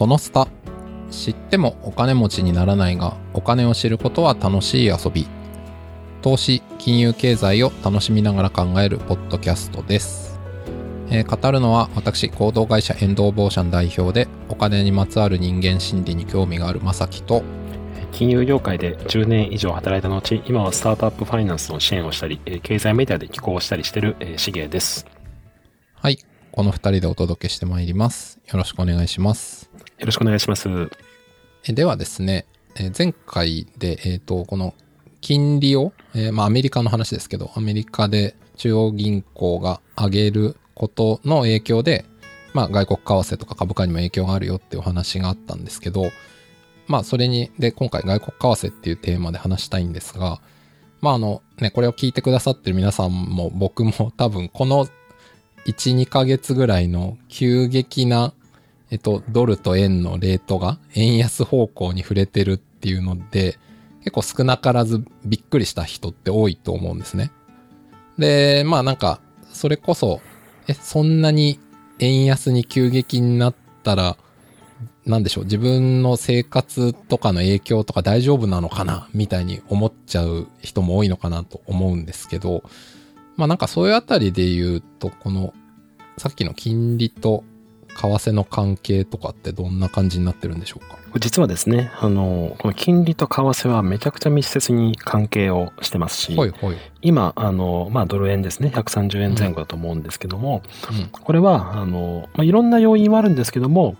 そのスタ知ってもお金持ちにならないがお金を知ることは楽しい遊び。投資金融経済を楽しみながら考えるポッドキャストです、えー語るのは私行動会社エンドーボーシャン代表でお金にまつわる人間心理に興味があるまさきと金融業界で10年以上働いた後、今はスタートアップファイナンスの支援をしたり、えー経済メディアで寄稿したりしてる、えー、しげです。はい。この2人でお届けしてまいります。よろしくお願いしますよろしくお願いします。ではですね、前回で、えっ、と、この金利を、えーまあアメリカの話ですけど、アメリカで中央銀行が上げることの影響で、まあ外国為替とか株価にも影響があるよっていうお話があったんですけど、まあそれに、で、今回外国為替っていうテーマで話したいんですが、まああのね、これを聞いてくださってる皆さんも僕も多分この1、2ヶ月ぐらいの急激なえっと、ドルと円のレートが円安方向に触れてるっていうので、結構少なからずびっくりした人って多いと思うんですね。で、まあなんか、それこそ、え、そんなに円安に急激になったら、なんでしょう、自分の生活とかの影響とか大丈夫なのかなみたいに思っちゃう人も多いのかなと思うんですけど、まあなんかそういうあたりで言うと、この、さっきの金利と為替の関係とかってどんな感じになってるんでしょうか？実はですね、あの、この金利と為替はめちゃくちゃ密接に関係をしてますし、ほいほい。今、あの、まあ、ドル円ですね、130円前後だと思うんですけども、うん。これは、あの、まあ、いろんな要因はあるんですけども、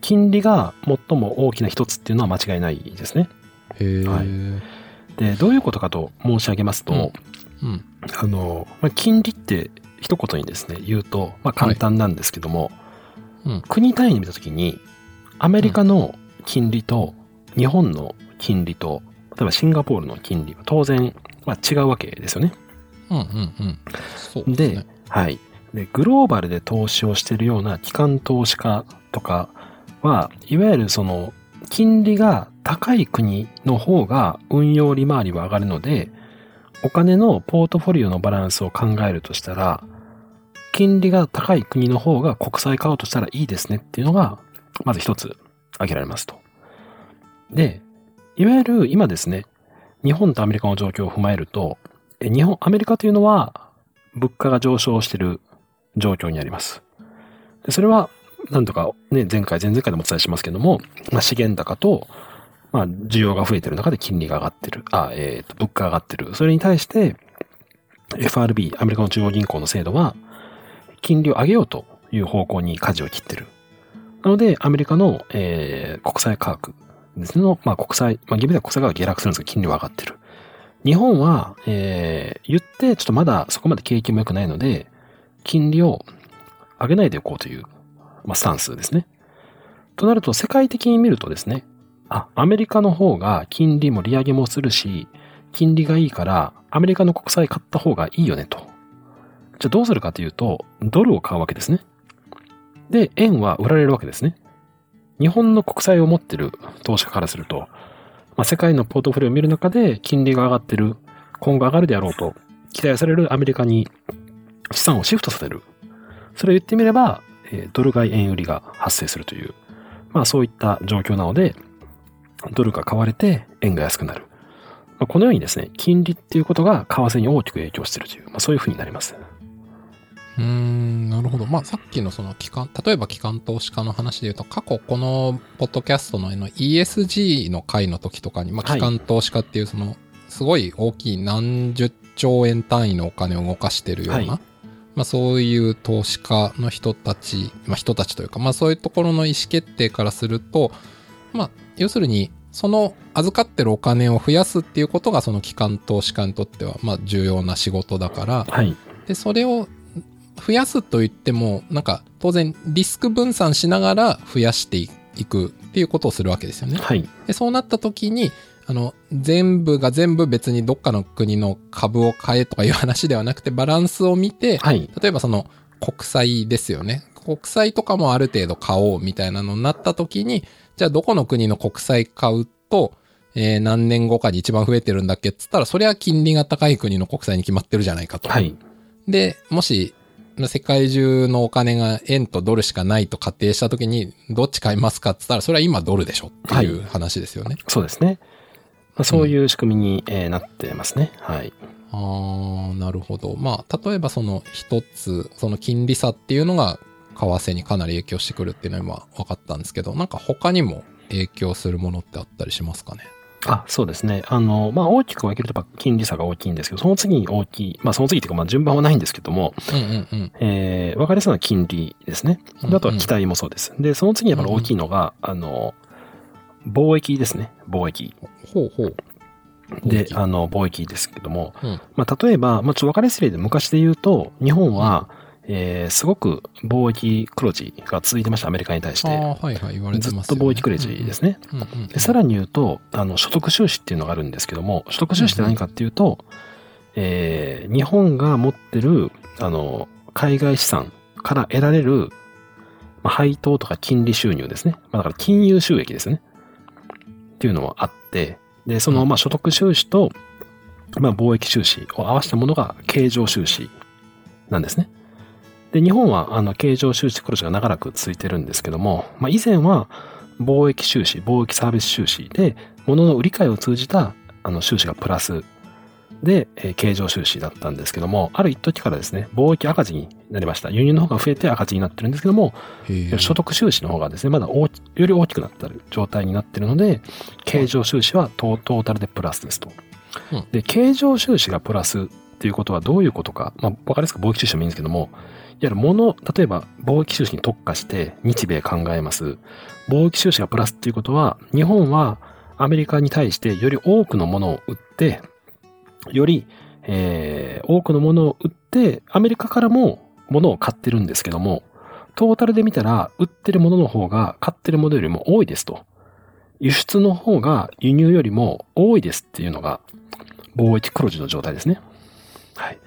金利が最も大きな一つっていうのは間違いないですね。へえ。はいで、どういうことかと申し上げますと、うん。あの、まあ、金利って一言にですね、言うと、まあ、簡単なんですけども、うん。国単位で見たときに、アメリカの金利と日本の金利と、例えばシンガポールの金利は当然、まあ、違うわけですよね。うん。うん。うん。ではい。で、グローバルで投資をしているような機関投資家とかは、いわゆるその、金利が高い国の方が運用利回りは上がるので、お金のポートフォリオのバランスを考えるとしたら、金利が高い国の方が国債買おうとしたらいいですねっていうのが、まず一つ挙げられますと。で、いわゆる今ですね、日本とアメリカの状況を踏まえると、日本、アメリカというのは物価が上昇している状況にあります。でそれは、なんとかね、前回、前々回でもお伝えしますけども、まあ、資源高と、まあ、需要が増えてる中で金利が上がってる。あ、えっ、と、物価が上がってる。それに対して、FRB、アメリカの中央銀行の制度は、金利を上げようという方向に舵を切ってる。なので、アメリカの、えー国債価格ですねの、まあ、国債、まあ、厳密には国債が下落するんですけど、金利は上がってる。日本は、えー言って、ちょっとまだそこまで景気も良くないので、金利を上げないでおこうという、まあ、スタンスですね。となると、世界的に見るとですね、あ、アメリカの方が金利も利上げもするし、金利がいいから、アメリカの国債買った方がいいよねと。じゃあどうするかというと、ドルを買うわけですね。で、円は売られるわけですね。日本の国債を持ってる投資家からすると、まあ、世界のポートフォリオを見る中で金利が上がってる、今後上がるであろうと期待されるアメリカに資産をシフトさせる。それを言ってみれば、えードル買い円売りが発生するという、まあそういった状況なので、ドルが買われて円が安くなる。まあ、このようにですね、金利っていうことが為替に大きく影響しているという、まあそういうふうになります。うーん、なるほど。まあ、さっきのその機関、例えば機関投資家の話で言うと、過去このポッドキャストのあの ESG の回の時とかに、まあ、はい機関投資家っていうその、すごい大きい何十兆円単位のお金を動かしてるような、はいまあ、そういう投資家の人たち、まあ、人たちというか、まあ、そういうところの意思決定からすると、まあ、要するに、その預かってるお金を増やすっていうことが、その機関投資家にとっては、まあ、重要な仕事だから、はい。で、それを増やすと言っても、なんか当然リスク分散しながら増やしていくっていうことをするわけですよね。はい。で、そうなった時に、あの、全部が全部別にどっかの国の株を買えとかいう話ではなくて、バランスを見て、はい。例えばその国債ですよね。国債とかもある程度買おうみたいなのになった時に、じゃあどこの国の国債買うと、えー何年後かに一番増えてるんだっけっつったら、それは金利が高い国の国債に決まってるじゃないかと。はい。で、もし、世界中のお金が円とドルしかないと仮定したときに、どっち買いますかって言ったら、それは今ドルでしょっていう話ですよね。そうですね。まあ、そういう仕組みに、えーなってますね。はい。ああ、なるほど。まあ、例えばその一つ、その金利差っていうのが、為替にかなり影響してくるっていうのは今分かったんですけど、なんか他にも影響するものってあったりしますかね？あ、そうですね。あの、まあ、大きく分けると金利差が大きいんですけど、その次に大きい、まあ、その次っていうか、まあ、順番はないんですけども、うんうんうん。えー、分かりやすいのは金利ですね。うんうんあとは期待もそうです。で、その次にやっぱり大きいのが、あの、貿易ですね。貿易。ほうほう。で、あの、貿易ですけども、うんまあ、例えば、まあ、ちょっと分かりやすい例で昔で言うと、日本は、えー、すごく貿易黒字が続いてました、アメリカに対して。はいはい、言われてずっ。と貿易黒字ですね。うんうん。うんうんでさらに言うと、あの、所得収支っていうのがあるんですけども、所得収支って何かっていうと、えー日本が持ってる、あの、海外資産から得られる、まあ、配当とか金利収入ですね。まあ、だから金融収益ですね。っていうのもあって、で、その、うんまあ、所得収支と、まあ、貿易収支を合わせたものが経常収支なんですね。で、日本は、あの、経常収支黒字が長らく続いてるんですけども、まあ、以前は、貿易収支、貿易サービス収支で、物の売り買いを通じた、あの、収支がプラスで、えー経常収支だったんですけども、ある一時からですね、貿易赤字になりました。輸入の方が増えて赤字になってるんですけども、所得収支の方がですね、まだ大きより大きくなってる状態になってるので、経常収支はトータルでプラスですと。うんで、経常収支がプラスっていうことはどういうことか、まあ、わかりやすく貿易収支でもいいんですけども、いわゆる物、例えば貿易収支に特化して日米考えます。貿易収支がプラスっていうことは、日本はアメリカに対してより多くのものを売って、より、えー多くのものを売って、アメリカからも物を買ってるんですけども、トータルで見たら、売ってるものの方が買ってるものよりも多いですと。輸出の方が輸入よりも多いですっていうのが、貿易黒字の状態ですね。はい。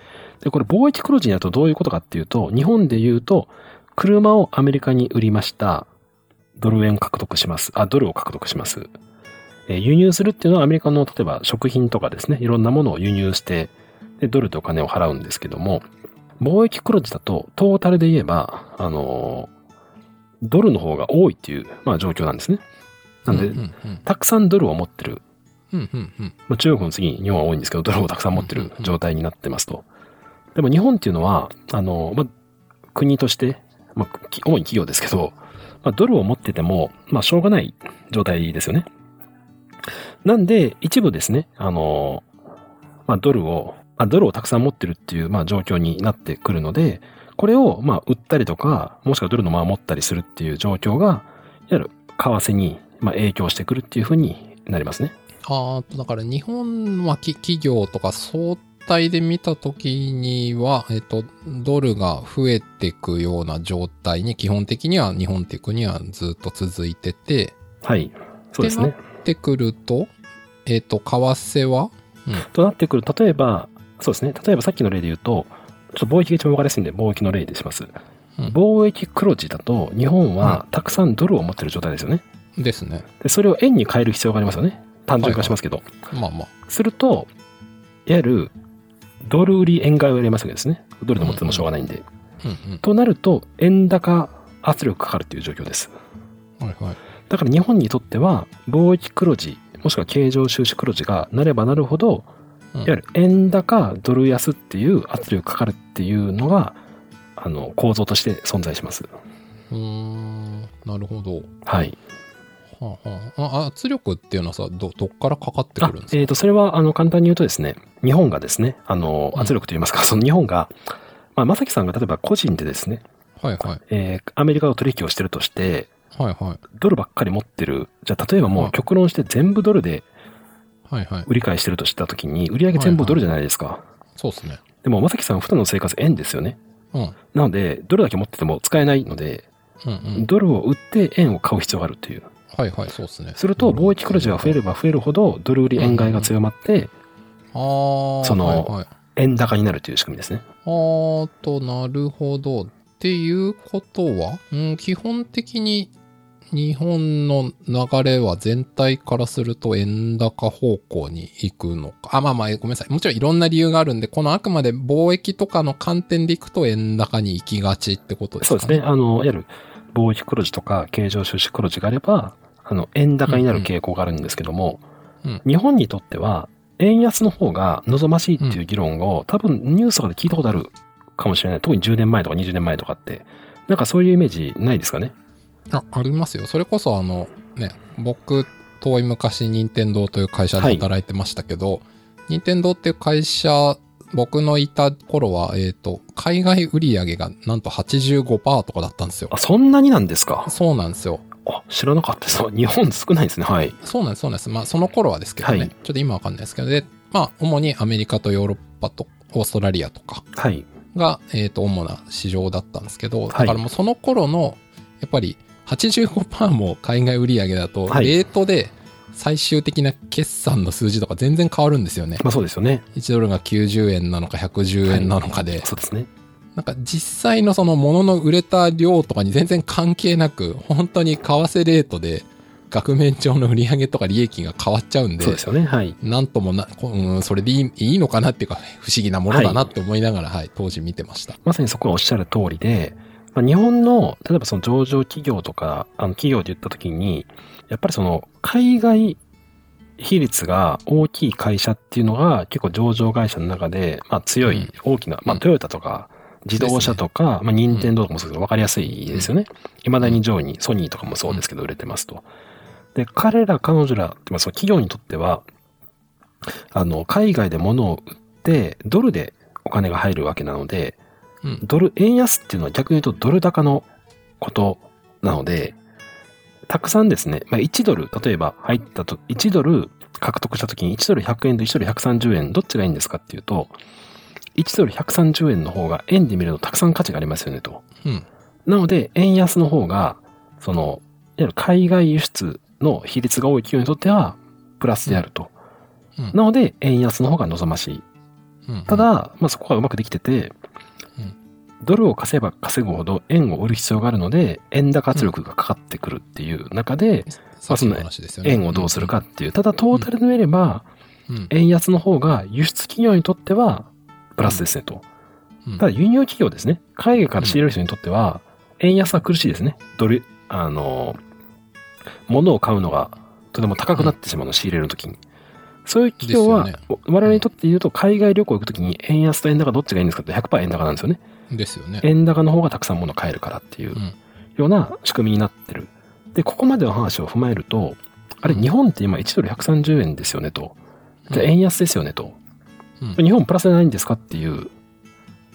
で、これ貿易黒字になるとどういうことかっていうと、日本で言うと、車をアメリカに売りました。ドル円獲得します。あ、ドルを獲得します。えー輸入するっていうのはアメリカの例えば食品とかですね、いろんなものを輸入して、で、ドルでお金を払うんですけども、貿易黒字だとトータルで言えば、あのードルの方が多いっていう、まあ状況なんですね。なんで、うんうんうんたくさんドルを持ってる。うんうんうんまあ、中国の次に日本は多いんですけど、ドルをたくさん持ってる状態になってますと。でも日本っていうのは、あのま、国として、まあ、主に企業ですけど、ま、ドルを持ってても、ま、しょうがない状態ですよね。なんで、一部ですね、あのま、ドルを、あドルをたくさん持ってるっていう、ま、状況になってくるので、これを、ま、売ったりとか、もしくはドルのまま持ったりするっていう状況が、いわゆる為替に、ま、影響してくるっていうふうになりますね。あ、だから日本は企業とか相対で見たときには、えっと、ドルが増えていくような状態に基本的には日本っていう国はずっと続いてて、はい。そうですね。ってくると、えっと、為替は？となってくる、例えば、そうですね。例えばさっきの例で言うと、ちょっと貿易が一番わかりやすいんで、貿易の例でします。うん貿易黒字だと、日本はたくさんドルを持ってる状態ですよね。ですね。で、それを円に変える必要がありますよね。単純化しますけど。まあまあ。すると、いわゆる、ドル売り円買いをやりますわけですね。ドルで持っててもしょうがないんで。うんとなると、円高圧力かかるという状況です。うん。はいはい。だから日本にとっては、貿易黒字、もしくは経常収支黒字がなればなるほど、うんいわゆる円高ドル安っていう圧力かかるっていうのが、あの、構造として存在します。うーん、なるほど。はい。はあはあ、あ圧力っていうのはさ、ど、どっからかかってくあるんですか？えっ、と、それは、あの、簡単に言うとですね、日本がですね、あの、うん圧力といいますか、その日本が、まあ、まさきさんが例えば個人でですね、はいはい。えーアメリカと取引をしてるとして、はいはい。ドルばっかり持ってる。じゃあ、例えばもはいう極論して全部ドルではいはい。売り買いしてるとしたときに、売り上げ全部ドルじゃないですか。そうですね。でも、まさきさん普段の生活円ですよね。うん。なので、ドルだけ持ってても使えないので、うんうん。ドルを売って円を買う必要があるという。はいはい、そうですね。すると、貿易黒字が増えれば増えるほど、ドル売り円買いが強まって、ああ、その円高になるという仕組みですね。あーと、なるほど。っていうことは、うん、基本的に日本の流れは全体からすると円高方向に行くのか。あ、まあまあ、ごめんなさい。もちろんいろんな理由があるんで、このあくまで貿易とかの観点で行くと円高に行きがちってことですか、ね、そうですね。あの、いわゆる貿易黒字とか経常収支黒字があれば、あの、円高になる傾向があるんですけども、うんうん日本にとっては、円安の方が望ましいっていう議論を、多分ニュースとかで聞いたことあるかもしれない。特に10年前とか20年前とかって。なんかそういうイメージないですかね？あ、ありますよ。それこそあの、ね、僕、遠い昔、任天堂という会社で働いてましたけど、任天堂っていう会社、僕のいた頃は、えっ、と、海外売上がなんと85%とかだったんですよ。あ、そんなになんですか？そうなんですよ。あ、知らなかったです。日本少ないですね。はい。そうなんです、そうなんです。まあ、その頃はですけどね。はいちょっと今わかんないですけど、で、まあ、主にアメリカとヨーロッパとオーストラリアとかはい。が、えっ、と、主な市場だったんですけど、はいだからもうその頃の、やっぱり85%も海外売上だと、はいレートで最終的な決算の数字とか全然変わるんですよね。まあそうですよね。1ドルが90円なのか110円なのかで、そうですね。なんか実際のその物の売れた量とかに全然関係なく、本当に為替レートで額面上の売り上げとか利益が変わっちゃうんで、そうですよね。はい。なんともな、こうん、それでいいいいのかなっていうか、不思議なものだなって思いながら、はい、当時見てました。まさにそこはおっしゃる通りで、まあ、日本の、例えばその上場企業とか、あの企業で言ったときに、やっぱりその海外比率が大きい会社っていうのが結構上場会社の中で、まあ強いうん大きな、まあうんトヨタとか自動車とか、まあ任天堂とかもそうですけど分かりやすいですよね。未だに上位にソニーとかもそうですけど売れてますと。で、彼ら彼女ら、まあその企業にとっては、あの、海外で物を売ってドルでお金が入るわけなので、うん。ドル、円安っていうのは逆に言うとドル高のことなので、たくさんですね、まあ、1ドル、例えば入ったと、1ドル獲得したときに1ドル100円と1ドル130円、どっちがいいんですかっていうと、1ドル130円の方が円で見るとたくさん価値がありますよねと。うん。なので、円安の方が、その、いわゆる海外輸出の比率が多い企業にとっては、プラスであると。うんなので、円安の方が望ましい。うんた、だ、まあ、そこがうまくできてて、うんドルを稼げば稼ぐほど円を売る必要があるので、円高圧力がかかってくるっていう中で、さっきの。円をどうするかっていう。ただ、トータルで見れば、うん。円安の方が輸出企業にとっては、プラスですねと。うん。ただ、輸入企業ですね。海外から仕入れる人にとっては、円安は苦しいですね。ドル、あの、物を買うのがとても高くなってしまうの、仕入れるときに。そういう企業は、我々にとって言うと、海外旅行行くときに円安と円高どっちがいいんですかって100%円高なんですよね。ですよね。円高の方がたくさん物を買えるからっていううん。ような仕組みになってる。で、ここまでの話を踏まえると、あれ、うん日本って今1ドル130円ですよねと。じゃあ円安ですよねと。うん日本プラスじゃないんですかっていう、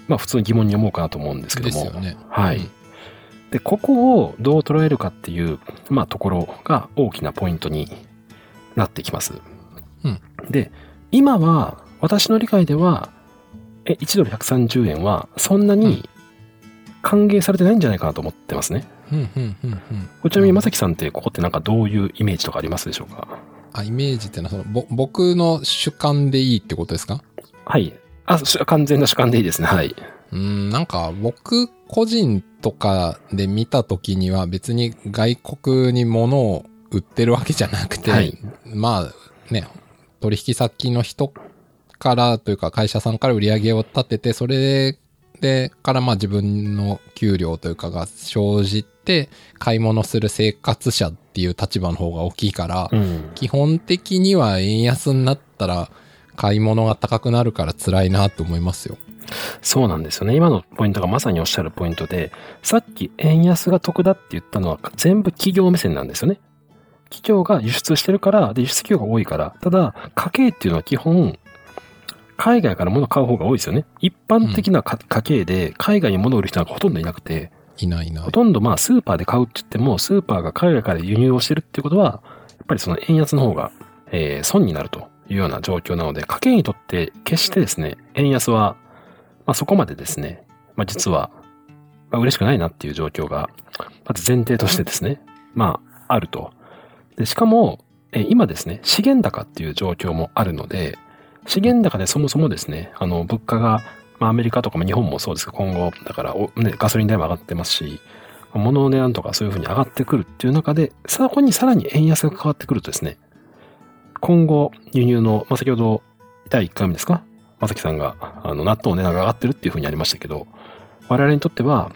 まあ普通に疑問に思うかなと思うんですけども。ね。はいうん。で、ここをどう捉えるかっていう、まあところが大きなポイントになってきます。うんで、今は、私の理解では、え、1ドル130円はそんなうんに歓迎されてないんじゃないかなと思ってますね。ちなみに、まさきさんってここってなんかどういうイメージとかありますでしょうか？あ、イメージってのは、その、ぼ、僕の主観でいいってことですか？はい。あ、し完全な主観でいいですね。はい。うーん、なんか僕個人とかで見た時には別に外国に物を売ってるわけじゃなくて、はいまあね、取引先の人からというか会社さんから売り上げを立てて、それでからまあ自分の給料というかが生じて買い物する生活者っていう立場の方が大きいから、うん。基本的には円安になったら買い物が高くなるから辛いなと思いますよ。そうなんですよね。今のポイントがまさにおっしゃるポイントで、さっき円安が得だって言ったのは全部企業目線なんですよね。企業が輸出してるから、で、輸出企業が多いから。ただ、家計っていうのは基本、海外から物を買う方が多いですよね。一般的なか家計で海外に物を売る人なんかほとんどいなくて、いないいないほ。とんどまあスーパーで買うって言っても、スーパーが海外から輸入をしてるってことは、やっぱりその円安の方が、えー損になるというような状況なので、家計にとって決してですね、円安は、まあそこまでですね、まあ実は、まあ嬉しくないなっていう状況が、まず前提としてですね、まああると。で、しかも、え今ですね、資源高っていう状況もあるので、資源高でそもそもですね、あの、物価が、まあアメリカとかも日本もそうですけど、今後、だからお、ね、ガソリン代も上がってますし、物の値段とかそういうふうに上がってくるっていう中で、そこにさらに円安が変わってくるとですね、今後輸入の、まあ、先ほど第1回目ですか？まさきさんが、あの、納豆の値段が上がってるっていうふうにありましたけど、我々にとっては、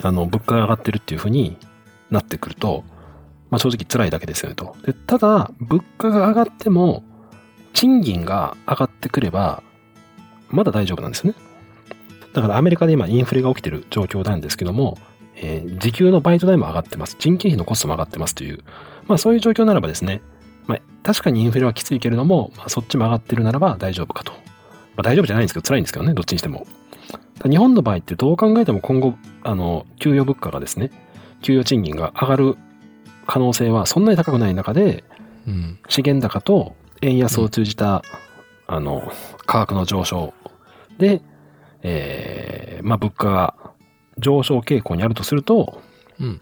あの、物価が上がってるっていうふうになってくると、まあ、正直辛いだけですよねと。で、ただ、物価が上がっても、賃金が上がってくれば、まだ大丈夫なんですね。だからアメリカで今インフレが起きてる状況なんですけども、えー、時給のバイト代も上がってます。人件費のコストも上がってますという、まあそういう状況ならばですね、まあ確かにインフレはきついけれども、まあ、そっちも上がってるならば大丈夫かと。まあ大丈夫じゃないんですけど、辛いんですけどね、どっちにしても。日本の場合ってどう考えても今後、あの、給与物価がですね、給与賃金が上がる可能性はそんなに高くない中で、うん、資源高と円安を通じた、うん、あの、価格の上昇で、えー、まあ物価が上昇傾向にあるとすると、うん、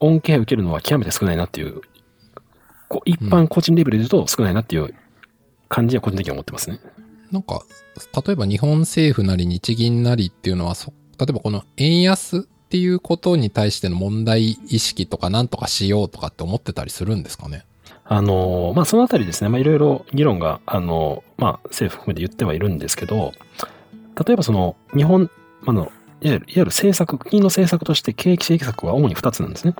恩恵を受けるのは極めて少ないなっていう、こう一般個人レベルで言うと少ないなっていう感じは個人的に思ってますね。なんか、例えば日本政府なり日銀なりっていうのは、例えばこの円安っていうことに対しての問題意識とか何とかしようとかって思ってたりするんですかね？あの、まあ、そのあたりですね、まあ、いろいろ議論が、あの、まあ、政府含めて言ってはいるんですけど、例えばその、日本、あの、いわゆる、いわゆる政策、国の政策として景気刺激策は主に2つなんですね。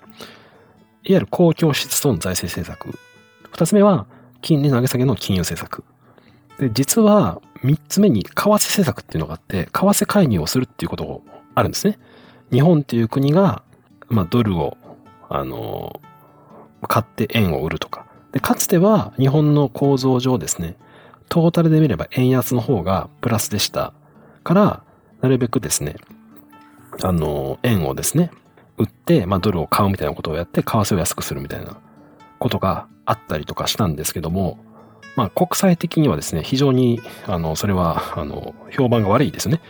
いわゆる公共支出との財政政策。2つ目は、金利の上げ下げの金融政策。で、実は、3つ目に為替政策っていうのがあって、為替介入をするっていうことがあるんですね。日本っていう国が、まあ、ドルを、あの、買って円を売るとか。で、かつては日本の構造上ですね、トータルで見れば円安の方がプラスでしたから、なるべくですね、あの、円をですね、売って、まあ、ドルを買うみたいなことをやって、為替を安くするみたいなことがあったりとかしたんですけども、まあ、国際的にはですね、非常に、あの、それは、あの、評判が悪いですね。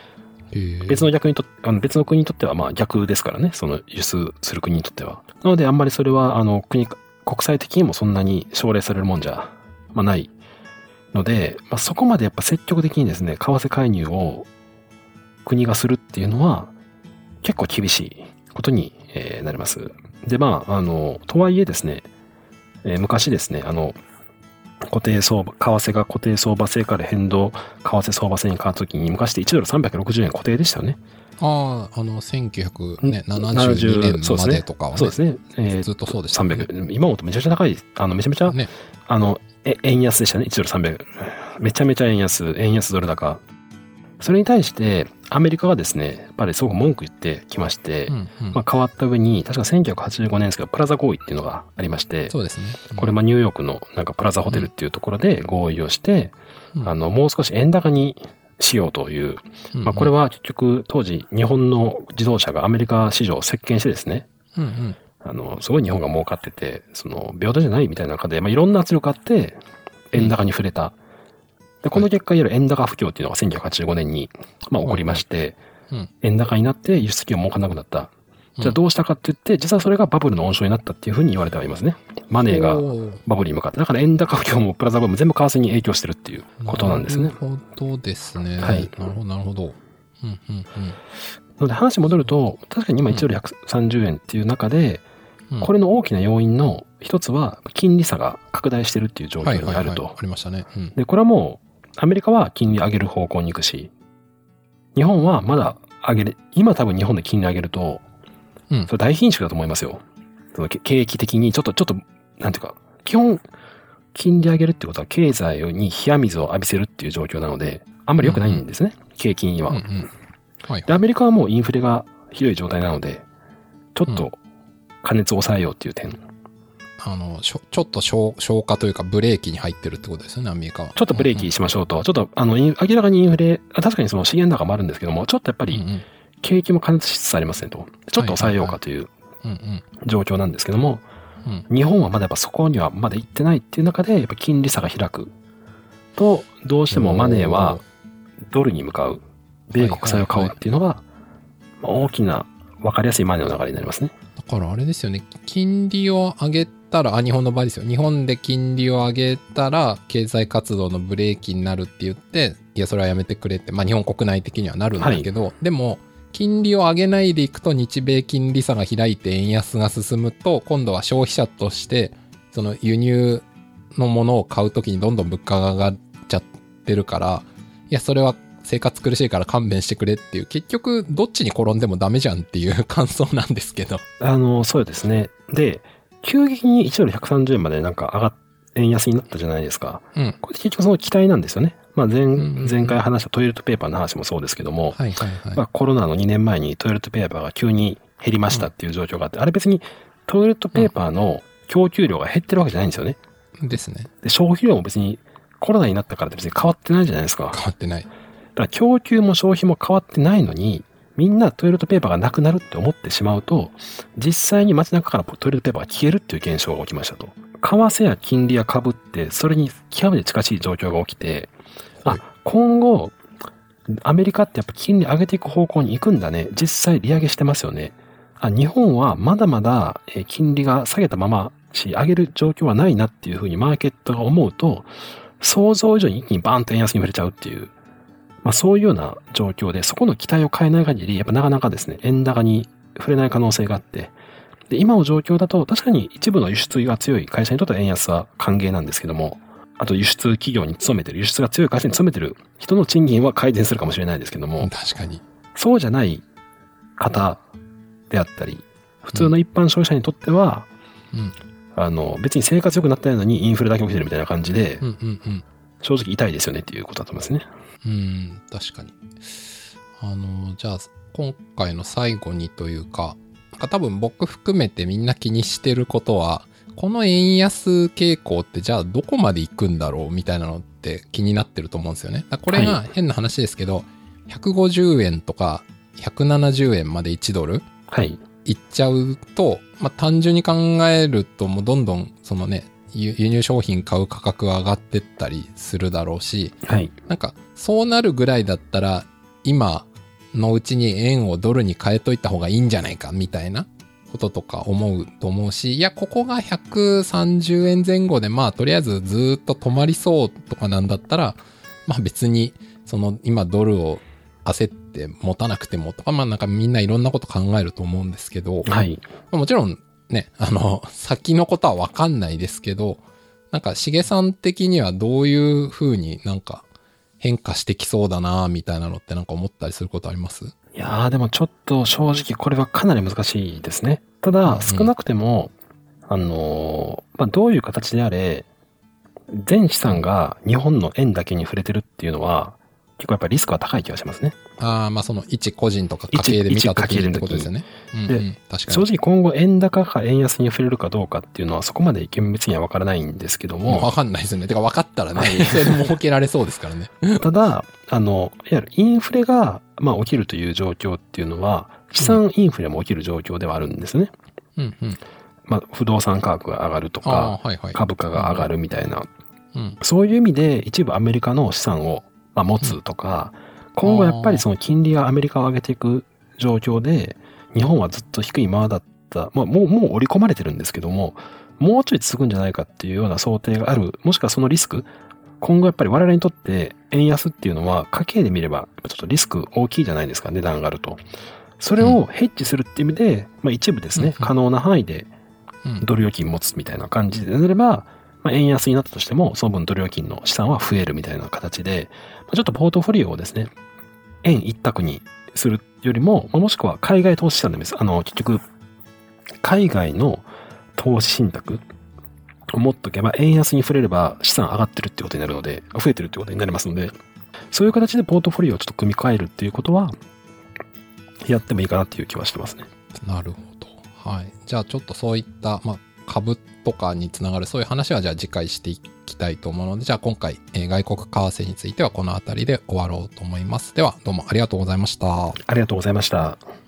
別の逆にとあの別の国にとってはまあ逆ですからね、その輸出する国にとっては。なのであんまりそれはあの国、国際的にもそんなに奨励されるもんじゃ、まあ、ないので、まあ、そこまでやっぱ積極的にですね、為替介入を国がするっていうのは、結構厳しいことに、えなります。で、まあ、あの、とはいえですね、えー、昔ですね、あの、固定相場、為替が固定相場制から変動、為替相場制に変わった時に、昔って1ドル360円固定でしたよね。ああ、あの、1972年までとかはね。そうですね。えー、ずっとそうでした、ね。300。今もめちゃめちゃ高い、あの、めちゃめちゃ、ね、あの、え、円安でしたね。1ドル300。めちゃめちゃ円安、円安ドル高。それに対して、アメリカがですね、やっぱりすごく文句言ってきまして、うんうん、まあ、変わった上に、確か1985年ですけど、プラザ合意っていうのがありまして、そうですね。うん、これ、まあ、ニューヨークのなんかプラザホテルっていうところで合意をして、うん、あの、もう少し円高にしようという、うん。うん、まあ、これは結局、当時、日本の自動車がアメリカ市場を席巻してですね、うんうん。あの、すごい日本が儲かってて、その、平等じゃないみたいな中で、まあ、いろんな圧力あって、円高に触れた。で、この結果、いわゆる円高不況っていうのが1985年に、まあ、起こりまして、円高になって輸出企業儲かんなくなった。じゃあどうしたかって言って、実はそれがバブルの温床になったっていうふうに言われてはいますね。マネーがバブルに向かって。だから円高不況もプラザバブルも全部為替に影響してるっていうことなんですね。なるほどですね。はい。なるほど、なるほど。うんうんうん。なので話戻ると、確かに今1ドル130円っていう中で、これの大きな要因の一つは金利差が拡大してるっていう状況にあると。ありましたね。で、これはもうアメリカは金利上げる方向に行くし、日本はまだ上げる、今多分日本で金利上げると、うん、それ大貧縮だと思いますよ。その景気的にちょっと、ちょっと、なんていうか、基本、金利上げるってことは経済に冷や水を浴びせるっていう状況なので、あんまり良くないんですね。うんうん、景気には、うんうんはい。で、アメリカはもうインフレがひどい状態なので、ちょっと加熱を抑えようっていう点。あの、ちょちょっと消消化というかブレーキに入ってるってことですよね、アメリカは。ちょっとブレーキしましょうと。うんうん、ちょっと、あの、明らかにインフレ、確かにその資源高もあるんですけども、ちょっとやっぱり、景気も加熱しつつありますねと。ちょっと抑えようかという状況なんですけども、日本はまだやっぱそこにはまだ行ってないっていう中で、やっぱ金利差が開くと、どうしてもマネーはドルに向かう、米国債を買うっていうのが、大きな分かりやすいマネーの流れになりますね。だからあれですよね、金利を上げたら、あ、日本の場合ですよ。日本で金利を上げたら、経済活動のブレーキになるって言って、いや、それはやめてくれって、まあ日本国内的にはなるんだけど、はい、でも、金利を上げないでいくと日米金利差が開いて円安が進むと、今度は消費者として、その輸入のものを買うときにどんどん物価が上がっちゃってるから、いや、それは生活苦しいから勘弁してくれっていう、結局、どっちに転んでもダメじゃんっていう感想なんですけど。あの、そうですね。で、急激に1ドル130円までなんか上がっ、円安になったじゃないですか。うん。これ結局その期待なんですよね。まあ前、んうんうん前回話したトイレットペーパーの話もそうですけども、はいはいはい。まあコロナの2年前にトイレットペーパーが急に減りましたっていう状況があって、あれ別にトイレットペーパーの供給量が減ってるわけじゃないんですよね。ですね。で、消費量も別にコロナになったからって別に変わってないじゃないですか。変わってない。だから供給も消費も変わってないのに、みんなトイレットペーパーがなくなるって思ってしまうと、実際に街中からトイレットペーパーが消えるっていう現象が起きましたと。為替や金利や株って、それに極めて近しい状況が起きて、はいあ、今後、アメリカってやっぱ金利上げていく方向に行くんだね。実際利上げしてますよね。あ、日本はまだまだえー金利が下げたままし、上げる状況はないなっていうふうにマーケットが思うと、想像以上に一気にバーンと円安に触れちゃうっていう、まあそういうような状況で、そこの期待を変えない限り、やっぱなかなかですね、円高に触れない可能性があって、で、今の状況だと、確かに一部の輸出が強い会社にとっては円安は歓迎なんですけども、あと輸出企業に勤めてる、輸出が強い会社に勤めてる人の賃金は改善するかもしれないですけども、確かに。そうじゃない方であったり、普通の一般消費者にとっては、うん。あの、別に生活良くなったのにインフレだけ起きてるみたいな感じでう、んうんうん。正直痛いですよねっていうことだと思いますね。うん、確かに。あの、じゃあ、今回の最後にというか、なんか多分僕含めてみんな気にしてることは、この円安傾向ってじゃあどこまで行くんだろうみたいなのって気になってると思うんですよね。これがは変な話ですけど、150円とか170円まで1ドルはい。いっちゃうと、まあ、単純に考えるともうどんどんそのね、輸輸入商品買う価格は上がってったりするだろうし、はい。なんか、そうなるぐらいだったら、今のうちに円をドルに変えといた方がいいんじゃないか、みたいなこととか思うと思うし、いや、ここが130円前後で、まあ、とりあえずずーっと止まりそうとかなんだったら、まあ別に、その、今ドルを焦って持たなくてもとか、まあなんかみんないろんなこと考えると思うんですけど、はい。まあもちろんね、あの、先のことはわかんないですけど、なんか、しげさん的にはどういう風になんか変化してきそうだなみたいなのってなんか思ったりすることあります？いやーでもちょっと正直これはかなり難しいですね。たうんうんだ、少なくても、あのーまあ、どういう形であれ、全資産が日本の円だけに触れてるっていうのは、結構やっぱりリスクは高い気がしますね。ああ、まあその一個人とか家計で見た時にってことですよね。うんでうん、確か正に。直今後円高か円安に触れるかどうかっていうのはそこまで厳密にはわからないんですけども、もうわかんないですよね。てか分かったらね、それで儲けられそうですからね。ただ、あの、いわゆるインフレが、まあ、起きるという状況っていうのは、資産インフレも起きる状況ではあるんですね。うんうん。まあ、不動産価格が上がるとか、、はいはい。株価が上がるみたいな、うん。そういう意味で一部アメリカの資産を、まあ、持つとか、今後やっぱりその金利がアメリカを上げていく状況で、日本はずっと低いままだった、まあ、もう、もう織り込まれてるんですけども、もうちょい続くんじゃないかっていうような想定がある、もしくはそのリスク、今後やっぱり我々にとって円安っていうのは家計で見ればちょっとリスク大きいじゃないですか、値段があると。それをヘッジするっていう意味で、まあ一部ですね、可能な範囲でうん。ドル預金持つみたいな感じでなれば、まあ、円安になったとしても、その分ドル預金の資産は増えるみたいな形で、まあ、ちょっとポートフォリオをですね、円一択にするよりも、まあもしくは海外投資資産でもいいです。あの、結局、海外の投資信託を持っとけば、円安に触れれば資産上がってるってことになるので、増えてるってことになりますので、そういう形でポートフォリオをちょっと組み替えるっていうことは、やってもいいかなっていう気はしてますね。なるほど。はい。じゃあちょっとそういった、まあ、株とかにつながるそういう話はじゃあ次回していきたいと思うので、じゃあ今回、えー外国為替についてはこの辺りで終わろうと思います。ではどうもありがとうございました。ありがとうございました。